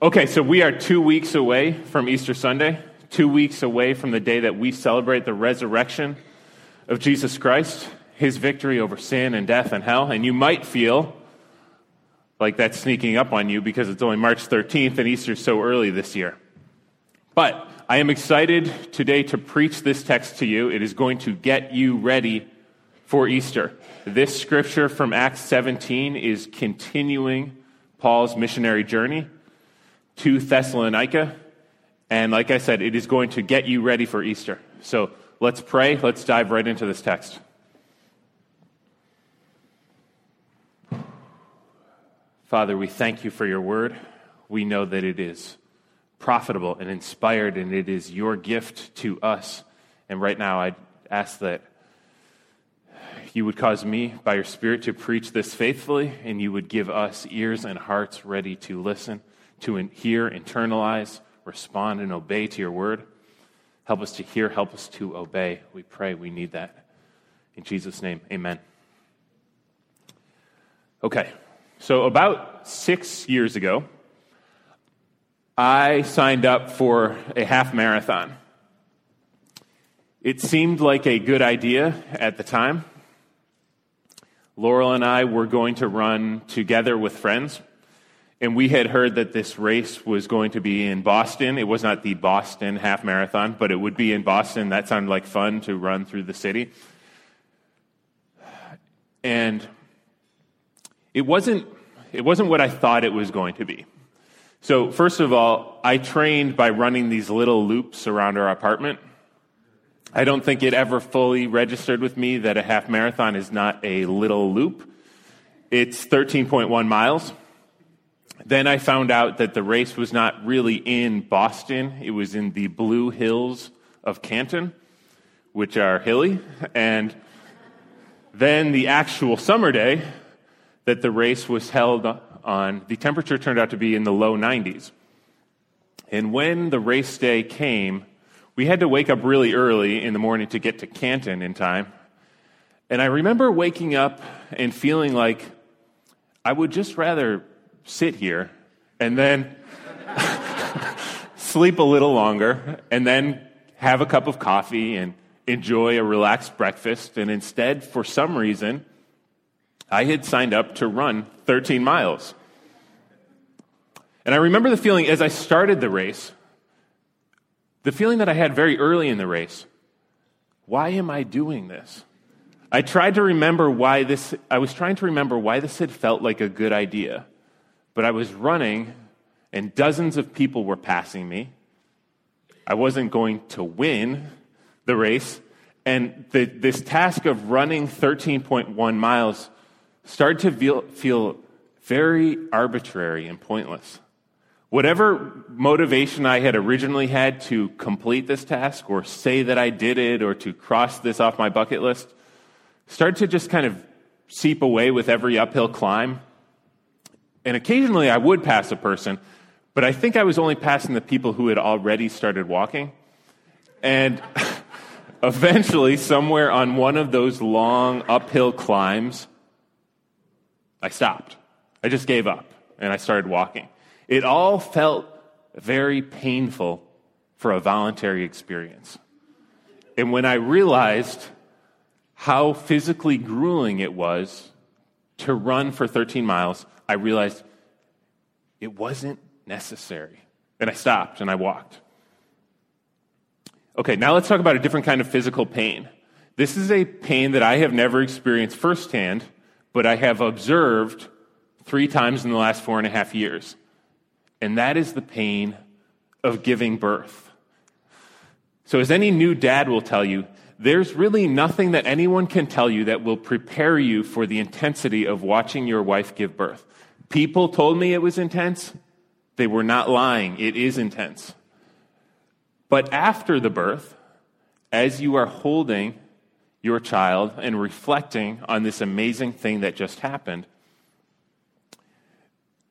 Okay, so we are two weeks away from Easter Sunday, two weeks away from the day that we celebrate the resurrection of Jesus Christ, his victory over sin and death and hell. And you might feel like that's sneaking up on you because it's only March 13th and Easter's so early this year. But I am excited today to preach this text to you. It is going to get you ready for Easter. This scripture from Acts 17 is continuing Paul's missionary journey to Thessalonica. And like I said, it is going to get you ready for Easter. So let's pray. Let's dive right into this text. Father, we thank you for your word. We know that it is profitable and inspired, and it is your gift to us. And right now, I ask that you would cause me, by your Spirit, to preach this faithfully, and you would give us ears and hearts ready to listen, to hear, internalize, respond, and obey to your word. Help us to hear, help us to obey. We pray we need that. In Jesus' name, amen. Okay, so about six years ago, I signed up for a half marathon. It seemed like a good idea at the time. Laurel and I were going to run together with friends, and we had heard that this race was going to be in Boston. It was not the Boston half marathon, but it would be in Boston. That sounded like fun to run through the city. And it wasn't, it wasn't what I thought it was going to be. So, first of all, I trained by running these little loops around our apartment. I don't think it ever fully registered with me that a half marathon is not a little loop. It's 13.1 miles. Then I found out that the race was not really in Boston, it was in the Blue Hills of Canton, which are hilly. And then the actual summer day that the race was held on, the temperature turned out to be in the low 90s. And when the race day came, we had to wake up really early in the morning to get to Canton in time. And I remember waking up and feeling like I would just rather sit here and then sleep a little longer and then have a cup of coffee and enjoy a relaxed breakfast. And instead, for some reason, I had signed up to run 13 miles. And I remember the feeling as I started the race, the feeling that I had very early in the race why am I doing this? I tried to remember why this, I was trying to remember why this had felt like a good idea. But I was running, and dozens of people were passing me. I wasn't going to win the race. And the, this task of running 13.1 miles started to feel, feel very arbitrary and pointless. Whatever motivation I had originally had to complete this task or say that I did it or to cross this off my bucket list started to just kind of seep away with every uphill climb. And occasionally I would pass a person, but I think I was only passing the people who had already started walking. And eventually, somewhere on one of those long uphill climbs, I stopped. I just gave up and I started walking. It all felt very painful for a voluntary experience. And when I realized how physically grueling it was to run for 13 miles, I realized it wasn't necessary. And I stopped and I walked. Okay, now let's talk about a different kind of physical pain. This is a pain that I have never experienced firsthand, but I have observed three times in the last four and a half years and that is the pain of giving birth. So, as any new dad will tell you, there's really nothing that anyone can tell you that will prepare you for the intensity of watching your wife give birth. People told me it was intense. They were not lying. It is intense. But after the birth, as you are holding your child and reflecting on this amazing thing that just happened,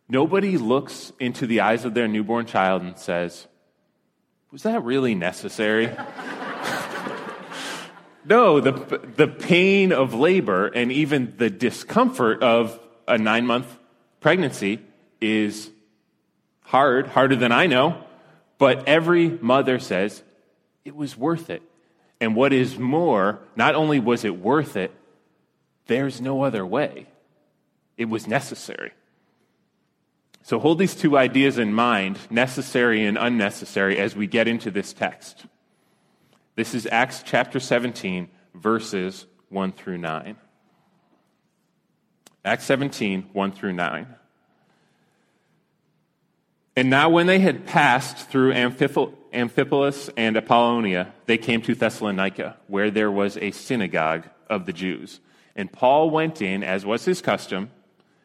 Nobody looks into the eyes of their newborn child and says, Was that really necessary? no, the, the pain of labor and even the discomfort of a nine month pregnancy is Hard, harder than I know, but every mother says it was worth it. And what is more, not only was it worth it, there's no other way. It was necessary. So hold these two ideas in mind, necessary and unnecessary, as we get into this text. This is Acts chapter 17, verses 1 through 9. Acts 17, 1 through 9. And now, when they had passed through Amphipolis and Apollonia, they came to Thessalonica, where there was a synagogue of the Jews. And Paul went in, as was his custom,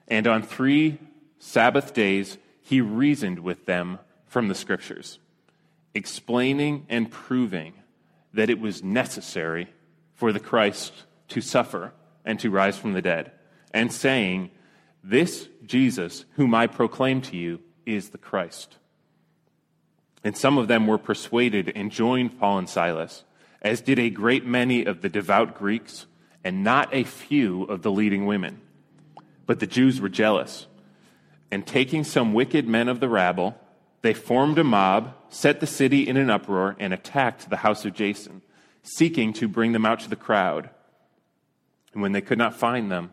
and on three Sabbath days he reasoned with them from the Scriptures, explaining and proving that it was necessary for the Christ to suffer and to rise from the dead, and saying, This Jesus, whom I proclaim to you, is the Christ. And some of them were persuaded and joined Paul and Silas, as did a great many of the devout Greeks, and not a few of the leading women. But the Jews were jealous, and taking some wicked men of the rabble, they formed a mob, set the city in an uproar, and attacked the house of Jason, seeking to bring them out to the crowd. And when they could not find them,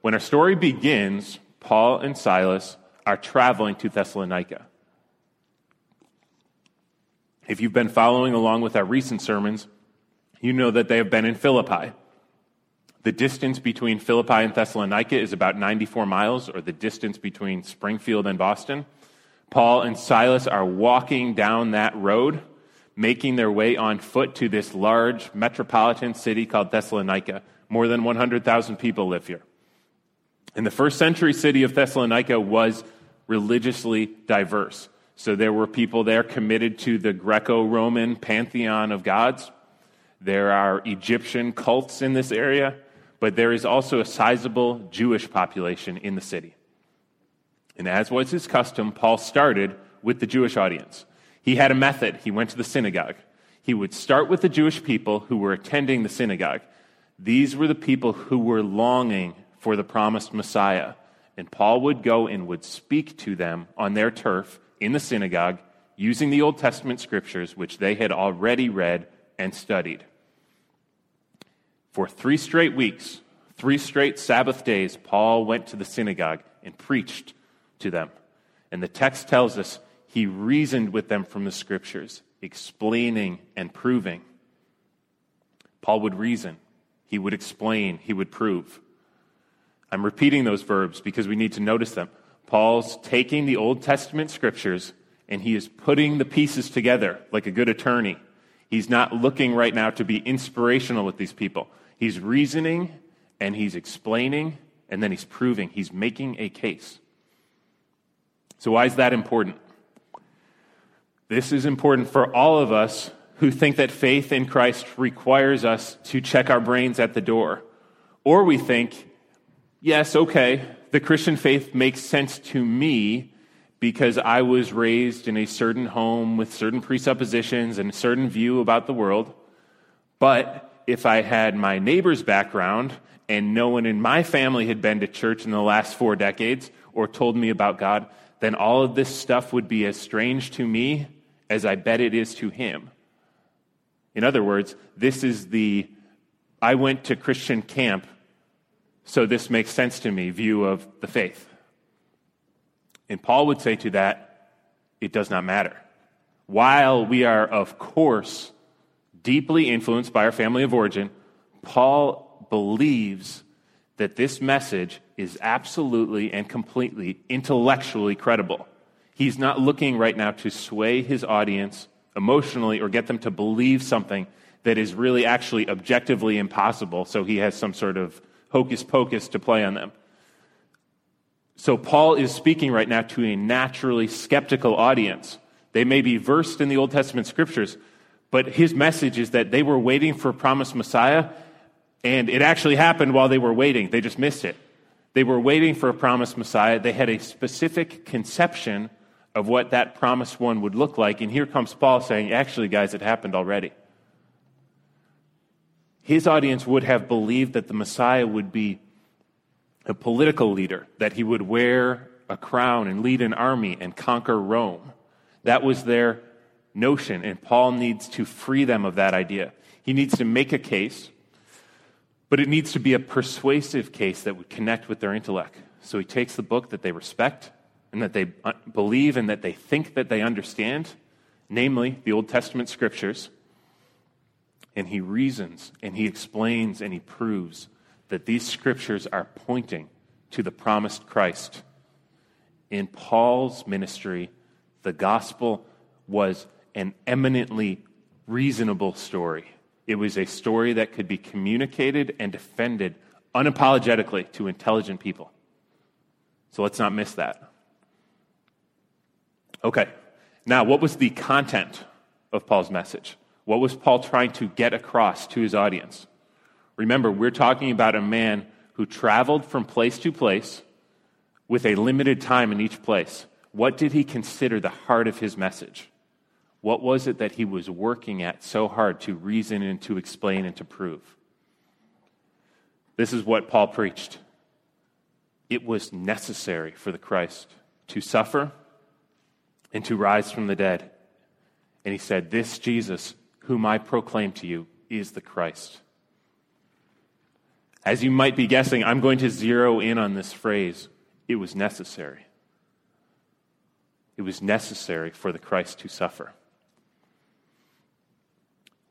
when our story begins, Paul and Silas are traveling to Thessalonica. If you've been following along with our recent sermons, you know that they have been in Philippi. The distance between Philippi and Thessalonica is about 94 miles, or the distance between Springfield and Boston. Paul and Silas are walking down that road, making their way on foot to this large metropolitan city called Thessalonica. More than 100,000 people live here. And the first century city of Thessalonica was religiously diverse. So there were people there committed to the Greco Roman pantheon of gods. There are Egyptian cults in this area, but there is also a sizable Jewish population in the city. And as was his custom, Paul started with the Jewish audience. He had a method. He went to the synagogue. He would start with the Jewish people who were attending the synagogue. These were the people who were longing for the promised Messiah. And Paul would go and would speak to them on their turf in the synagogue using the Old Testament scriptures, which they had already read and studied. For three straight weeks, three straight Sabbath days, Paul went to the synagogue and preached to them. And the text tells us he reasoned with them from the scriptures, explaining and proving. Paul would reason, he would explain, he would prove. I'm repeating those verbs because we need to notice them. Paul's taking the Old Testament scriptures and he is putting the pieces together like a good attorney. He's not looking right now to be inspirational with these people. He's reasoning and he's explaining and then he's proving. He's making a case. So, why is that important? This is important for all of us who think that faith in Christ requires us to check our brains at the door. Or we think yes, okay, the Christian faith makes sense to me because I was raised in a certain home with certain presuppositions and a certain view about the world. But if I had my neighbor's background and no one in my family had been to church in the last four decades or told me about God, then all of this stuff would be as strange to me as I bet it is to him. In other words, this is the I went to Christian camp so this makes sense to me, view of the faith. And Paul would say to that, it does not matter. While we are, of course, deeply influenced by our family of origin, Paul believes that this message is absolutely and completely intellectually credible. He's not looking right now to sway his audience emotionally or get them to believe something that is really actually objectively impossible, so he has some sort of hocus pocus to play on them. So Paul is speaking right now to a naturally skeptical audience They may be versed in the Old Testament scriptures, but his message is that they were waiting for a promised Messiah, and it actually happened while they were waiting. They just missed it. They were waiting for a promised Messiah. They had a specific conception of what that promised one would look like. And here comes Paul saying, actually, guys, it happened already. His audience would have believed that the Messiah would be a political leader, that he would wear a crown and lead an army and conquer Rome. That was their notion, and Paul needs to free them of that idea. He needs to make a case, but it needs to be a persuasive case that would connect with their intellect. So he takes the book that they respect and that they uh, believe and that they think that they understand, namely the Old Testament scriptures, and he reasons and he explains and he proves that these scriptures are pointing to the promised Christ. In Paul's ministry, the gospel was an eminently reasonable story. It was a story that could be communicated and defended unapologetically to intelligent people. So let's not miss that. Okay, now what was the content of Paul's message? What was Paul trying to get across to his audience? Remember, we're talking about a man who traveled from place to place with a limited time in each place. What did he consider the heart of his message? What was it that he was working at so hard to reason and to explain and to prove? This is what Paul preached. It was necessary for the Christ to suffer and to rise from the dead. And he said, This Jesus, whom I proclaim to you, is the Christ. As you might be guessing, I'm going to zero in on this phrase it was necessary. It was necessary for the Christ to suffer.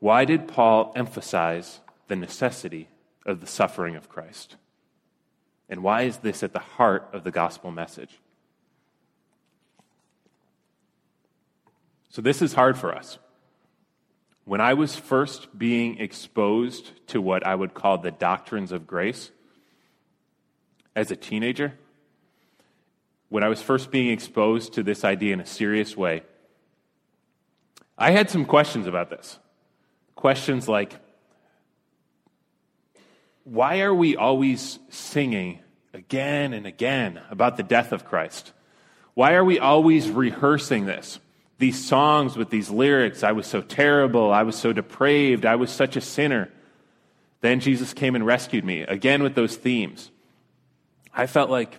Why did Paul emphasize the necessity of the suffering of Christ? And why is this at the heart of the gospel message? So, this is hard for us. When I was first being exposed to what I would call the doctrines of grace as a teenager, when I was first being exposed to this idea in a serious way, I had some questions about this. Questions like, why are we always singing again and again about the death of Christ? Why are we always rehearsing this? These songs with these lyrics I was so terrible, I was so depraved, I was such a sinner. Then Jesus came and rescued me, again with those themes. I felt like,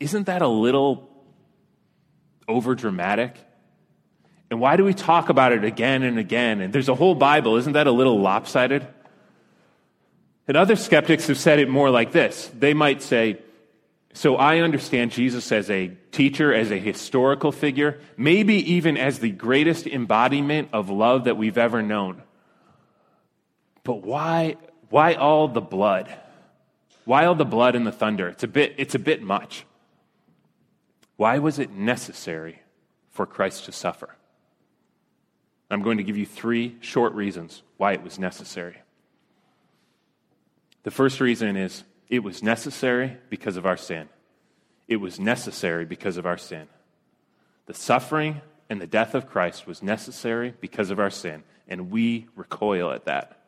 isn't that a little over dramatic? And why do we talk about it again and again? And there's a whole Bible, isn't that a little lopsided? And other skeptics have said it more like this. They might say, so I understand Jesus as a teacher, as a historical figure, maybe even as the greatest embodiment of love that we've ever known. But why, why all the blood? Why all the blood and the thunder? It's a bit, it's a bit much. Why was it necessary for Christ to suffer? I'm going to give you three short reasons why it was necessary. The first reason is it was necessary because of our sin. It was necessary because of our sin. The suffering and the death of Christ was necessary because of our sin, and we recoil at that.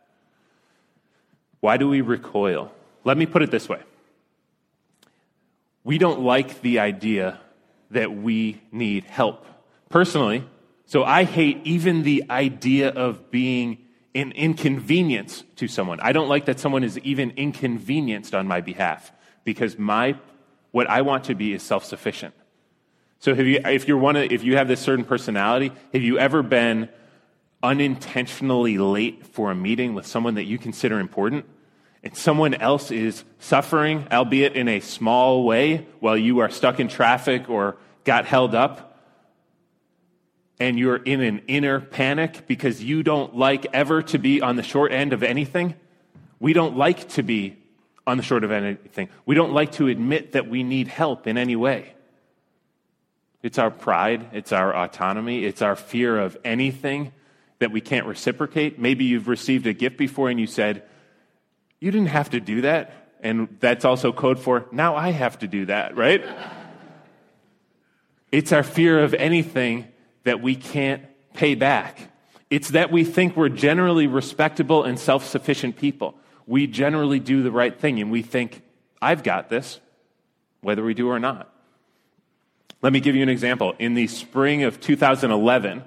Why do we recoil? Let me put it this way we don't like the idea that we need help. Personally, so I hate even the idea of being an inconvenience to someone. I don't like that someone is even inconvenienced on my behalf because my what I want to be is self sufficient. So you, if you're one of, if you have this certain personality, have you ever been unintentionally late for a meeting with someone that you consider important? And someone else is suffering, albeit in a small way, while you are stuck in traffic or got held up and you're in an inner panic because you don't like ever to be on the short end of anything, we don't like to be on the short of anything. We don't like to admit that we need help in any way. It's our pride, it's our autonomy, it's our fear of anything that we can't reciprocate. Maybe you've received a gift before and you said, You didn't have to do that. And that's also code for, Now I have to do that, right? it's our fear of anything that we can't pay back. It's that we think we're generally respectable and self sufficient people. We generally do the right thing and we think, I've got this, whether we do or not. Let me give you an example. In the spring of 2011,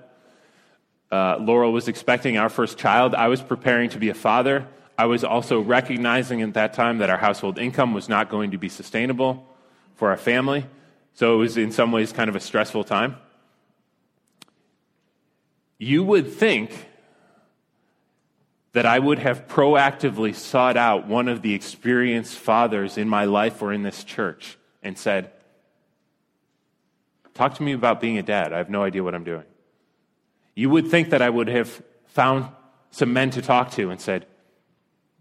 uh, Laurel was expecting our first child. I was preparing to be a father. I was also recognizing at that time that our household income was not going to be sustainable for our family. So it was in some ways kind of a stressful time. You would think that I would have proactively sought out one of the experienced fathers in my life or in this church and said, Talk to me about being a dad. I have no idea what I'm doing. You would think that I would have found some men to talk to and said,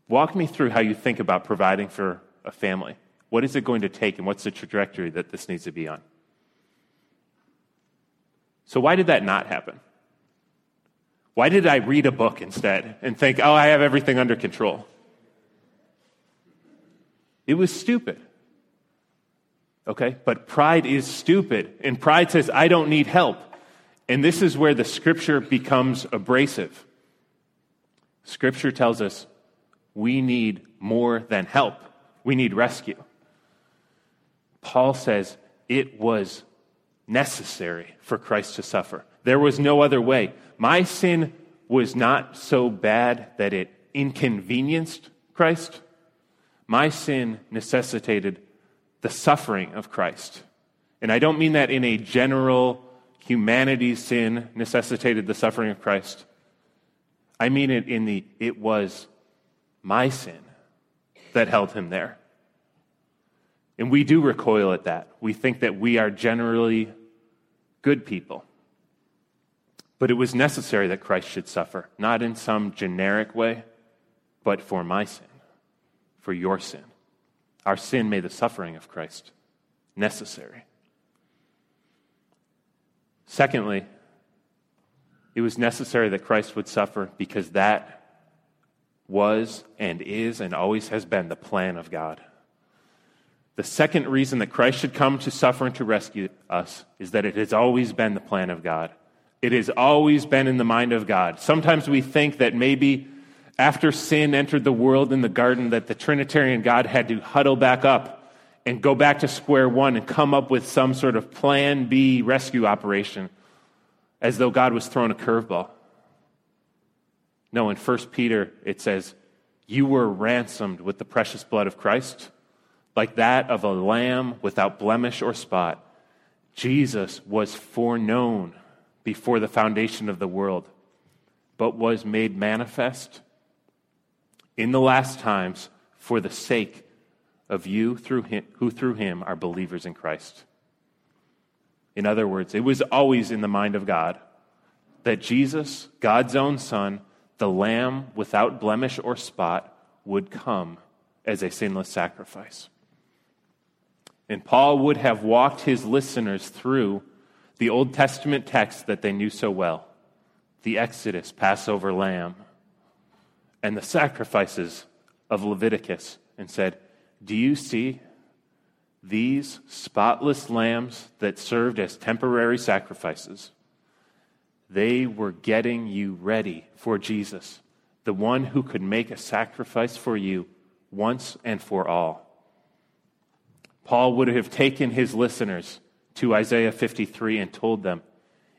Walk me through how you think about providing for a family. What is it going to take, and what's the trajectory that this needs to be on? So, why did that not happen? Why did I read a book instead and think, oh, I have everything under control? It was stupid. Okay? But pride is stupid. And pride says, I don't need help. And this is where the scripture becomes abrasive. Scripture tells us we need more than help, we need rescue. Paul says it was necessary for Christ to suffer. There was no other way. My sin was not so bad that it inconvenienced Christ. My sin necessitated the suffering of Christ. And I don't mean that in a general humanity sin necessitated the suffering of Christ. I mean it in the it was my sin that held him there. And we do recoil at that. We think that we are generally good people. But it was necessary that Christ should suffer, not in some generic way, but for my sin, for your sin. Our sin made the suffering of Christ necessary. Secondly, it was necessary that Christ would suffer because that was and is and always has been the plan of God. The second reason that Christ should come to suffer and to rescue us is that it has always been the plan of God. It has always been in the mind of God. Sometimes we think that maybe after sin entered the world in the garden, that the Trinitarian God had to huddle back up and go back to square one and come up with some sort of plan B rescue operation as though God was throwing a curveball. No, in 1 Peter, it says, You were ransomed with the precious blood of Christ, like that of a lamb without blemish or spot. Jesus was foreknown before the foundation of the world, but was made manifest in the last times for the sake of you through him, who through him are believers in Christ. In other words, it was always in the mind of God that Jesus, God's own Son, the Lamb without blemish or spot, would come as a sinless sacrifice. And Paul would have walked his listeners through the Old Testament text that they knew so well the Exodus, Passover lamb, and the sacrifices of Leviticus, and said, Do you see these spotless lambs that served as temporary sacrifices? They were getting you ready for Jesus, the one who could make a sacrifice for you once and for all. Paul would have taken his listeners to Isaiah 53 and told them,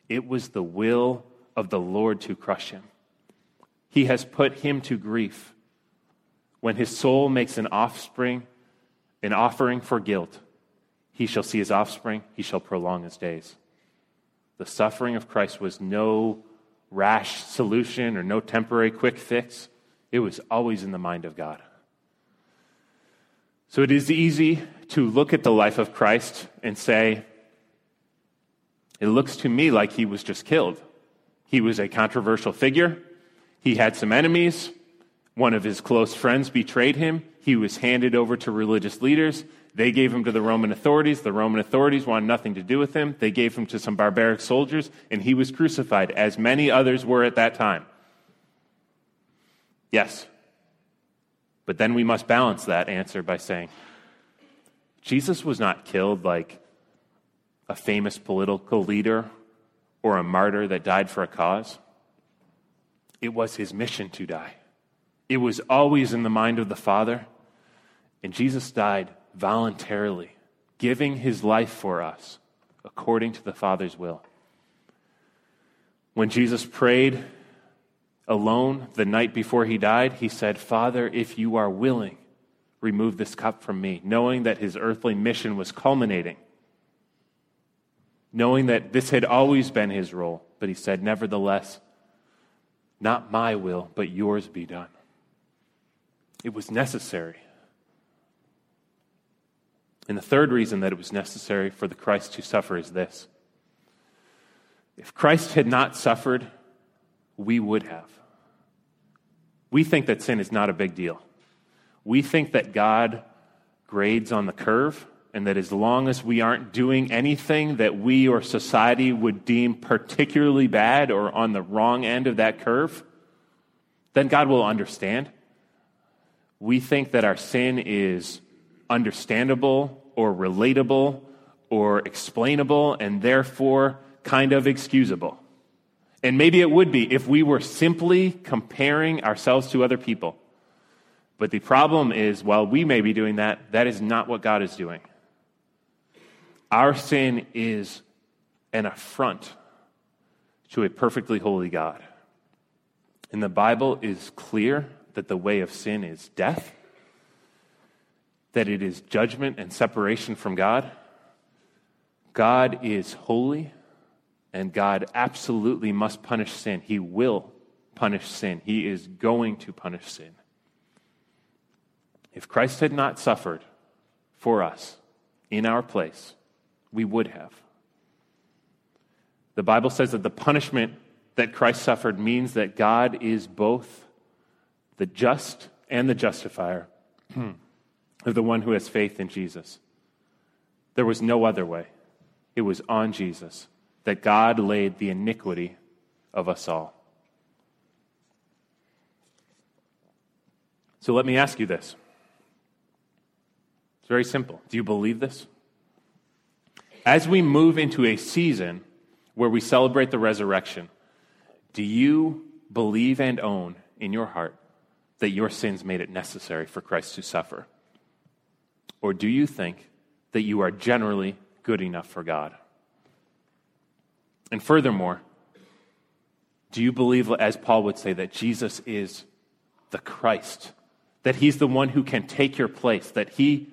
It was the will of the Lord to crush him. He has put him to grief. When his soul makes an offspring, an offering for guilt, he shall see his offspring, he shall prolong his days. The suffering of Christ was no rash solution or no temporary quick fix. It was always in the mind of God. So it is easy to look at the life of Christ and say, it looks to me like he was just killed. He was a controversial figure. He had some enemies. One of his close friends betrayed him. He was handed over to religious leaders. They gave him to the Roman authorities. The Roman authorities wanted nothing to do with him. They gave him to some barbaric soldiers, and he was crucified, as many others were at that time. Yes. But then we must balance that answer by saying, Jesus was not killed like a famous political leader or a martyr that died for a cause. It was his mission to die. It was always in the mind of the Father. And Jesus died voluntarily, giving his life for us according to the Father's will. When Jesus prayed alone the night before he died, he said, Father, if you are willing, remove this cup from me, knowing that his earthly mission was culminating, knowing that this had always been his role. But he said, Nevertheless, not my will, but yours be done. It was necessary. And the third reason that it was necessary for the Christ to suffer is this. If Christ had not suffered, we would have. We think that sin is not a big deal. We think that God grades on the curve, and that as long as we aren't doing anything that we or society would deem particularly bad or on the wrong end of that curve, then God will understand. We think that our sin is understandable or relatable or explainable and therefore kind of excusable. And maybe it would be if we were simply comparing ourselves to other people. But the problem is, while we may be doing that, that is not what God is doing. Our sin is an affront to a perfectly holy God. And the Bible is clear that the way of sin is death, that it is judgment and separation from God. God is holy, and God absolutely must punish sin. He will punish sin. He is going to punish sin. If Christ had not suffered for us in our place, we would have. The Bible says that the punishment that Christ suffered means that God is both the just and the justifier of the one who has faith in Jesus. There was no other way. It was on Jesus that God laid the iniquity of us all. So let me ask you this. It's very simple. Do you believe this? As we move into a season where we celebrate the resurrection, do you believe and own in your heart that your sins made it necessary for Christ to suffer? Or do you think that you are generally good enough for God? And furthermore, do you believe, as Paul would say, that Jesus is the Christ? That he's the one who can take your place, that he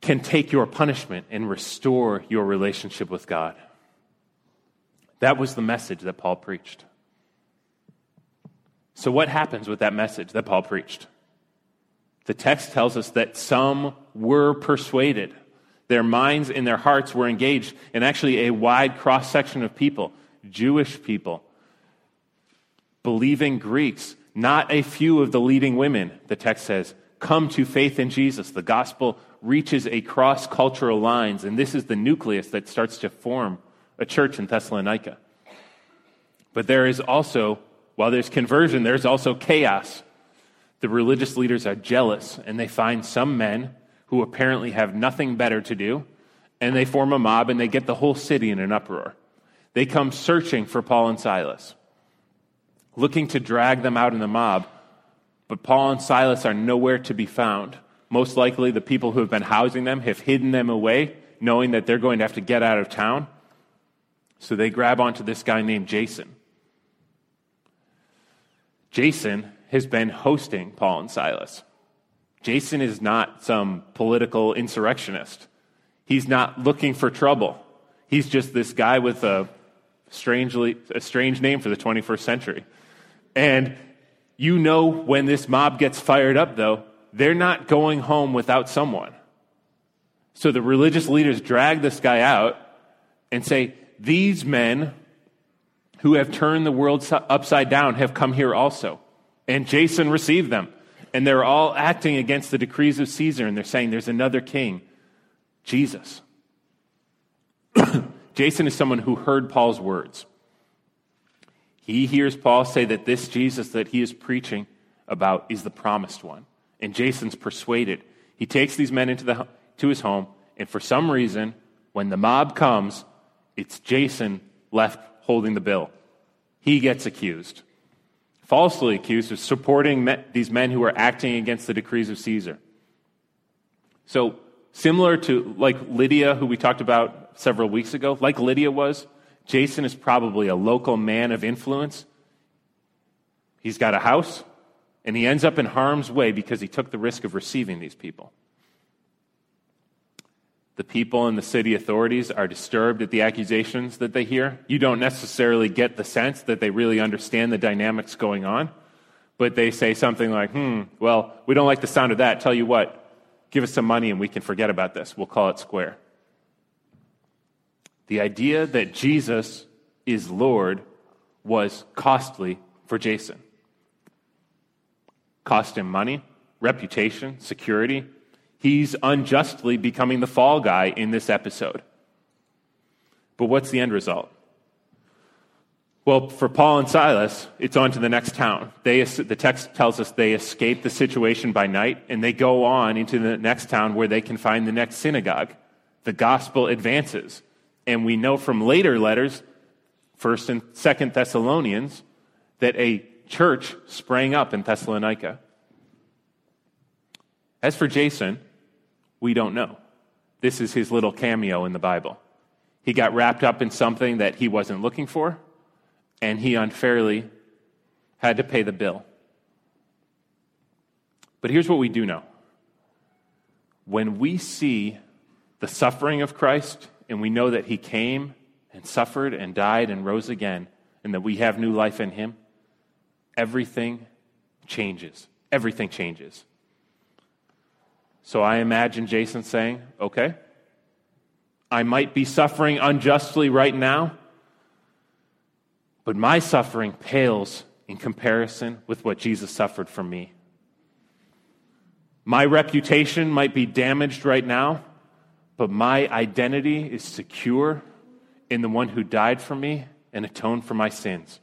can take your punishment and restore your relationship with God? That was the message that Paul preached. So, what happens with that message that Paul preached? The text tells us that some were persuaded. Their minds and their hearts were engaged in actually a wide cross section of people Jewish people, believing Greeks, not a few of the leading women, the text says, come to faith in Jesus. The gospel reaches across cultural lines, and this is the nucleus that starts to form a church in Thessalonica. But there is also, while there's conversion, there's also chaos. The religious leaders are jealous, and they find some men who apparently have nothing better to do, and they form a mob and they get the whole city in an uproar. They come searching for Paul and Silas, looking to drag them out in the mob, but Paul and Silas are nowhere to be found. Most likely, the people who have been housing them have hidden them away, knowing that they're going to have to get out of town. So they grab onto this guy named Jason. Jason has been hosting Paul and Silas. Jason is not some political insurrectionist. He's not looking for trouble. He's just this guy with a strangely a strange name for the 21st century. And you know when this mob gets fired up though, they're not going home without someone. So the religious leaders drag this guy out and say, These men who have turned the world upside down have come here also. And Jason received them. And they're all acting against the decrees of Caesar, and they're saying there's another king, Jesus. Jason is someone who heard Paul's words. He hears Paul say that this Jesus that he is preaching about is the promised one. And Jason's persuaded. He takes these men into the, to his home, and for some reason, when the mob comes, it's Jason left holding the bill. He gets accused, falsely accused of supporting these men who are acting against the decrees of Caesar. So, similar to like Lydia, who we talked about several weeks ago, like Lydia was, Jason is probably a local man of influence. He's got a house, and he ends up in harm's way because he took the risk of receiving these people. The people and the city authorities are disturbed at the accusations that they hear. You don't necessarily get the sense that they really understand the dynamics going on, but they say something like, hmm, well, we don't like the sound of that. Tell you what, give us some money and we can forget about this. We'll call it square. The idea that Jesus is Lord was costly for Jason. Cost him money, reputation, security, He's unjustly becoming the fall guy in this episode. But what's the end result? Well, for Paul and Silas, it's on to the next town. They, the text tells us they escape the situation by night and they go on into the next town where they can find the next synagogue. The gospel advances. And we know from later letters, 1st and 2nd Thessalonians, that a church sprang up in Thessalonica. As for Jason, we don't know. This is his little cameo in the Bible. He got wrapped up in something that he wasn't looking for, and he unfairly had to pay the bill. But here's what we do know when we see the suffering of Christ, and we know that he came and suffered and died and rose again, and that we have new life in him, everything changes. Everything changes. So I imagine Jason saying, okay, I might be suffering unjustly right now, but my suffering pales in comparison with what Jesus suffered for me. My reputation might be damaged right now, but my identity is secure in the one who died for me and atoned for my sins.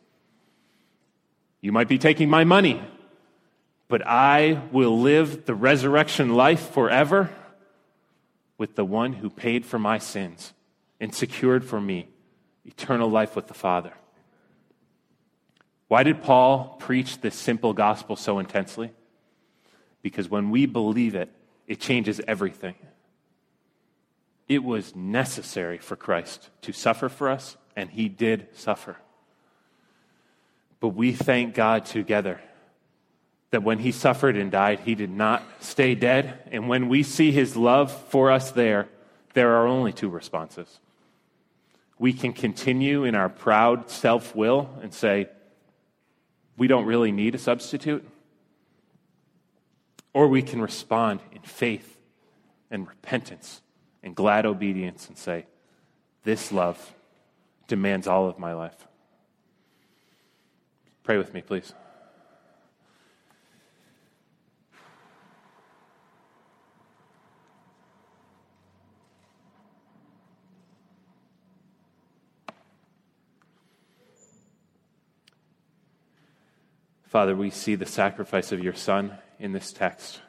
You might be taking my money but I will live the resurrection life forever with the one who paid for my sins and secured for me eternal life with the Father. Why did Paul preach this simple gospel so intensely? Because when we believe it, it changes everything. It was necessary for Christ to suffer for us, and he did suffer. But we thank God together that when he suffered and died, he did not stay dead. And when we see his love for us there, there are only two responses. We can continue in our proud self will and say, we don't really need a substitute. Or we can respond in faith and repentance and glad obedience and say, This love demands all of my life. Pray with me, please. Father, we see the sacrifice of your Son in this text,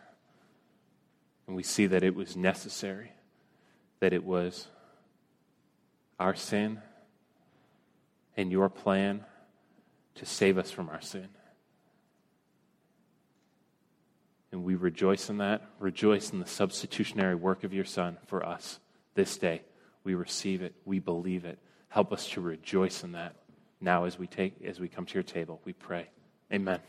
and we see that it was necessary, that it was our sin and your plan to save us from our sin. And we rejoice in that, rejoice in the substitutionary work of your Son for us this day. We receive it, we believe it. Help us to rejoice in that now as we take as we come to your table. We pray. Amen.